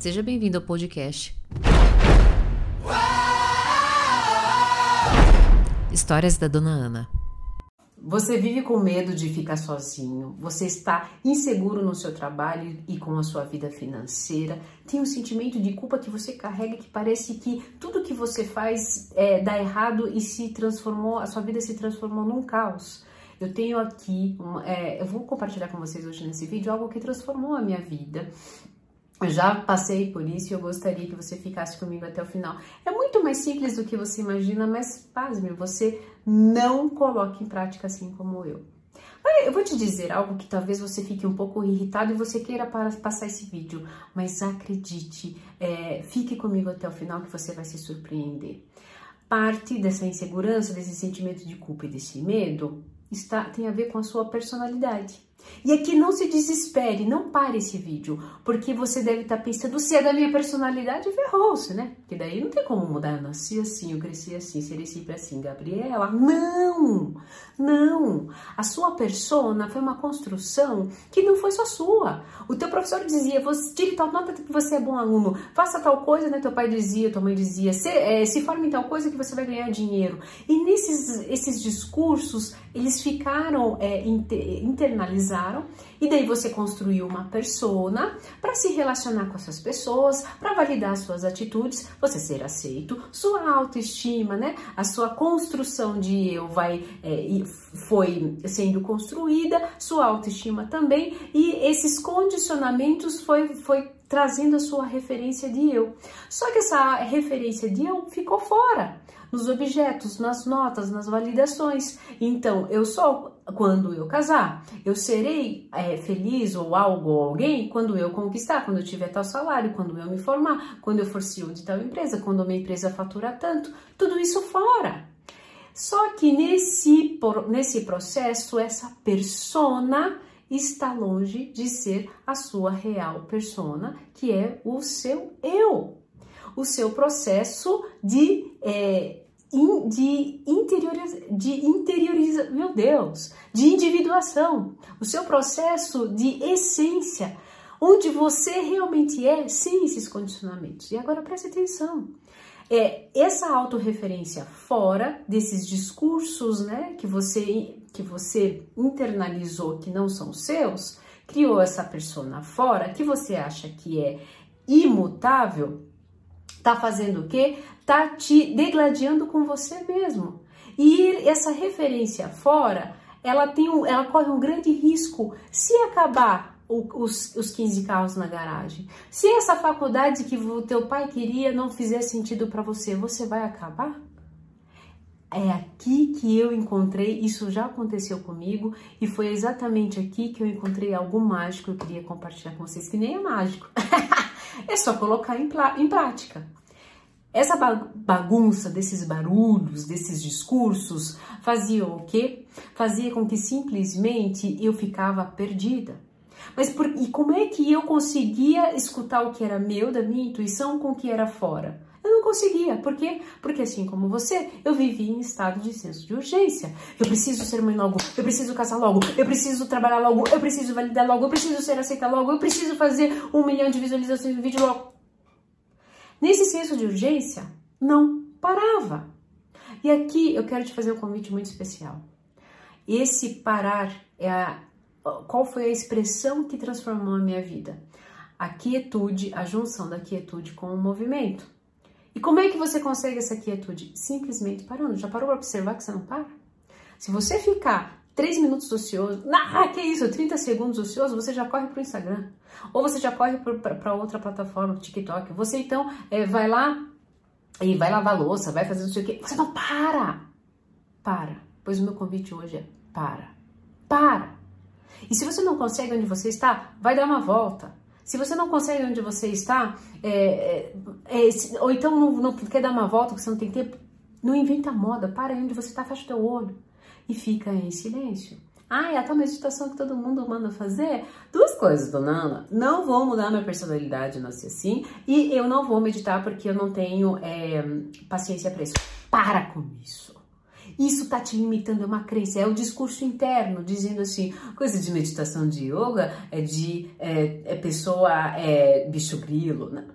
Seja bem-vindo ao podcast. Histórias da Dona Ana. Você vive com medo de ficar sozinho, você está inseguro no seu trabalho e com a sua vida financeira, tem um sentimento de culpa que você carrega que parece que tudo que você faz é, dá errado e se transformou, a sua vida se transformou num caos. Eu tenho aqui, uma, é, eu vou compartilhar com vocês hoje nesse vídeo algo que transformou a minha vida eu já passei por isso e eu gostaria que você ficasse comigo até o final. É muito mais simples do que você imagina, mas pasme, você não coloque em prática assim como eu. Eu vou te dizer algo que talvez você fique um pouco irritado e você queira passar esse vídeo, mas acredite, é, fique comigo até o final que você vai se surpreender. Parte dessa insegurança, desse sentimento de culpa e desse medo está, tem a ver com a sua personalidade. E aqui não se desespere, não pare esse vídeo, porque você deve estar pensando, se é da minha personalidade, ferrou-se, né? Porque daí não tem como mudar, eu nasci assim, eu cresci assim, serei sempre assim, Gabriela. Não, não. A sua persona foi uma construção que não foi só sua. O teu professor dizia, você tire tal nota que você é bom aluno, faça tal coisa, né? Teu pai dizia, tua mãe dizia, se, é, se forme em tal coisa que você vai ganhar dinheiro. E nesses esses discursos, eles ficaram é, internalizados e daí você construiu uma persona para se relacionar com essas pessoas, para validar suas atitudes, você ser aceito, sua autoestima, né? A sua construção de eu vai é, foi sendo construída, sua autoestima também e esses condicionamentos foi foi trazendo a sua referência de eu. Só que essa referência de eu ficou fora nos objetos, nas notas, nas validações. Então, eu sou quando eu casar, eu serei é, feliz ou algo ou alguém quando eu conquistar, quando eu tiver tal salário, quando eu me formar, quando eu for CEO de tal empresa, quando a minha empresa fatura tanto, tudo isso fora. Só que nesse, nesse processo, essa persona está longe de ser a sua real persona, que é o seu eu. O seu processo de, é, in, de, interioriza, de interioriza, meu Deus, de individuação. O seu processo de essência, onde você realmente é sem esses condicionamentos. E agora preste atenção é essa autorreferência fora desses discursos, né, que você que você internalizou que não são seus, criou essa persona fora que você acha que é imutável, tá fazendo o quê? Tá te degladiando com você mesmo. E essa referência fora, ela tem um, ela corre um grande risco se acabar os, os 15 carros na garagem. Se essa faculdade que o teu pai queria não fizer sentido para você, você vai acabar? É aqui que eu encontrei, isso já aconteceu comigo e foi exatamente aqui que eu encontrei algo mágico que eu queria compartilhar com vocês, que nem é mágico. é só colocar em, em prática. Essa bagunça desses barulhos, desses discursos, fazia o quê? Fazia com que simplesmente eu ficava perdida. Mas por, e como é que eu conseguia escutar o que era meu, da minha intuição, com o que era fora? Não conseguia. Por quê? Porque assim como você, eu vivia em estado de senso de urgência. Eu preciso ser mãe logo, eu preciso casar logo, eu preciso trabalhar logo, eu preciso validar logo, eu preciso ser aceita logo, eu preciso fazer um milhão de visualizações no vídeo logo. Nesse senso de urgência, não parava. E aqui eu quero te fazer um convite muito especial. Esse parar é a qual foi a expressão que transformou a minha vida? A quietude, a junção da quietude com o movimento. E como é que você consegue essa quietude? Simplesmente parando. Já parou para observar que você não para? Se você ficar 3 minutos ocioso, ah, que isso, 30 segundos ocioso, você já corre para o Instagram. Ou você já corre para outra plataforma, TikTok. Você então é, vai lá e vai lavar louça, vai fazer não sei o quê. Você não para! Para. Pois o meu convite hoje é para. Para! E se você não consegue onde você está, vai dar uma volta. Se você não consegue onde você está, é, é, é, ou então não, não, quer dar uma volta, porque você não tem tempo, não inventa moda, para onde você está, fecha o teu olho e fica em silêncio. Ah, é a tal meditação que todo mundo manda fazer? Duas coisas, dona Ana. Não vou mudar minha personalidade, não sei assim, e eu não vou meditar porque eu não tenho é, paciência para isso. Para com isso. Isso tá te limitando, é uma crença, é o discurso interno, dizendo assim, coisa de meditação de yoga é de é, é pessoa, é bicho grilo. Não.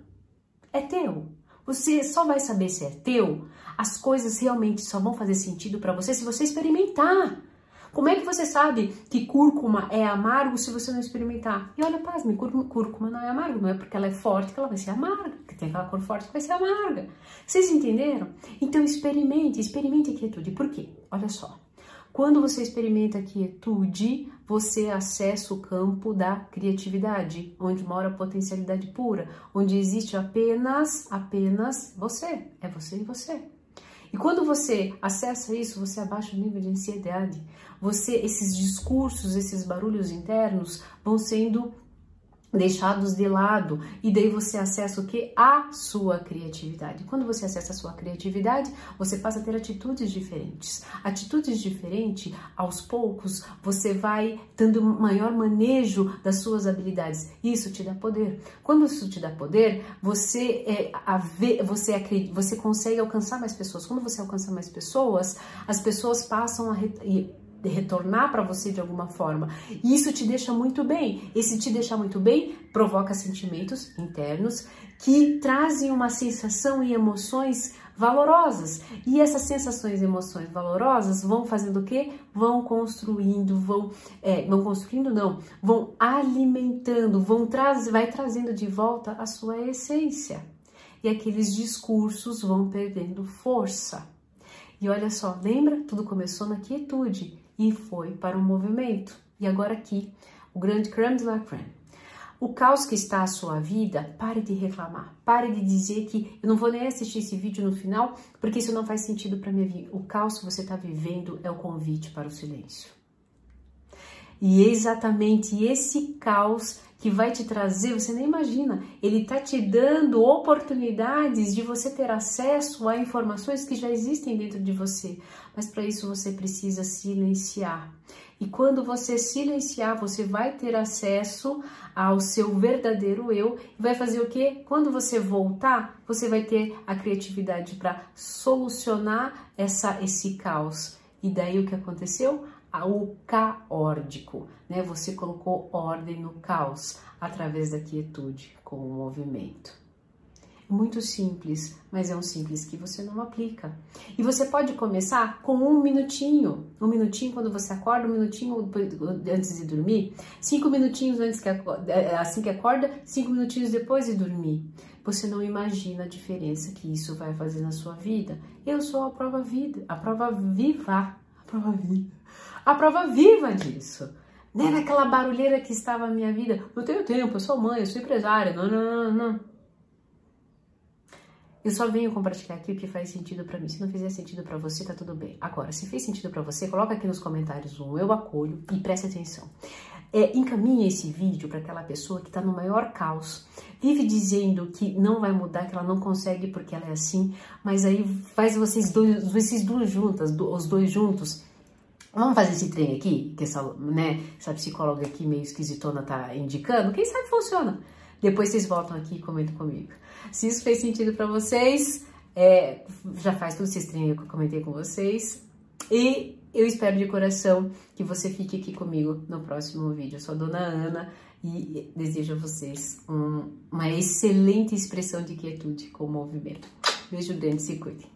É teu. Você só vai saber se é teu, as coisas realmente só vão fazer sentido para você se você experimentar. Como é que você sabe que cúrcuma é amargo se você não experimentar? E olha, pasme, cúrcuma não é amargo, não é porque ela é forte que ela vai ser amarga, que tem aquela cor forte que vai ser amarga. Vocês entenderam? Então experimente, experimente a quietude. Por quê? Olha só. Quando você experimenta a quietude, você acessa o campo da criatividade, onde mora a potencialidade pura, onde existe apenas, apenas você. É você e você. E quando você acessa isso, você abaixa o nível de ansiedade. Você, esses discursos, esses barulhos internos vão sendo deixados de lado e daí você acessa o que? A sua criatividade. Quando você acessa a sua criatividade, você passa a ter atitudes diferentes. Atitudes diferentes, aos poucos, você vai dando maior manejo das suas habilidades. Isso te dá poder. Quando isso te dá poder, você é, a ver, você acredita, você consegue alcançar mais pessoas. Quando você alcança mais pessoas, as pessoas passam a retornar para você de alguma forma. E isso te deixa muito bem. Esse te deixar muito bem provoca sentimentos internos que trazem uma sensação e emoções valorosas. E essas sensações e emoções valorosas vão fazendo o quê? Vão construindo, vão, é, vão construindo não, vão alimentando, vão trazer, vai trazendo de volta a sua essência. E aqueles discursos vão perdendo força. E olha só, lembra? Tudo começou na quietude e foi para o movimento. E agora aqui, o grande creme de la creme. O caos que está a sua vida, pare de reclamar. Pare de dizer que eu não vou nem assistir esse vídeo no final, porque isso não faz sentido para minha vida. O caos que você está vivendo é o convite para o silêncio. E é exatamente esse caos que vai te trazer, você nem imagina, ele está te dando oportunidades de você ter acesso a informações que já existem dentro de você. Mas para isso você precisa silenciar. E quando você silenciar, você vai ter acesso ao seu verdadeiro eu e vai fazer o quê? Quando você voltar, você vai ter a criatividade para solucionar essa esse caos. E daí o que aconteceu? O caórdico, né? Você colocou ordem no caos através da quietude com o movimento. Muito simples, mas é um simples que você não aplica. E você pode começar com um minutinho. Um minutinho quando você acorda, um minutinho antes de dormir, cinco minutinhos antes que acorda, é, assim que acorda, cinco minutinhos depois de dormir. Você não imagina a diferença que isso vai fazer na sua vida. Eu sou a prova vida, a prova viva, a prova vida a prova viva disso. Né? Naquela barulheira que estava a minha vida. Eu tenho tempo, eu sou mãe, eu sou empresária. Não, não, não, não. Eu só venho compartilhar aqui o que faz sentido para mim. Se não fizer sentido para você, tá tudo bem. Agora, se fez sentido para você, coloca aqui nos comentários um eu acolho e preste atenção. É, encaminhe esse vídeo para aquela pessoa que está no maior caos, vive dizendo que não vai mudar, que ela não consegue porque ela é assim, mas aí faz vocês dois, vocês duas juntas, os dois juntos, Vamos fazer esse trem aqui, que essa, né, essa psicóloga aqui meio esquisitona tá indicando? Quem sabe funciona. Depois vocês voltam aqui e comentam comigo. Se isso fez sentido para vocês, é, já faz todo esse trem que eu comentei com vocês. E eu espero de coração que você fique aqui comigo no próximo vídeo. Eu sou a Dona Ana e desejo a vocês um, uma excelente expressão de quietude com o movimento. Beijo grande, se cuidem.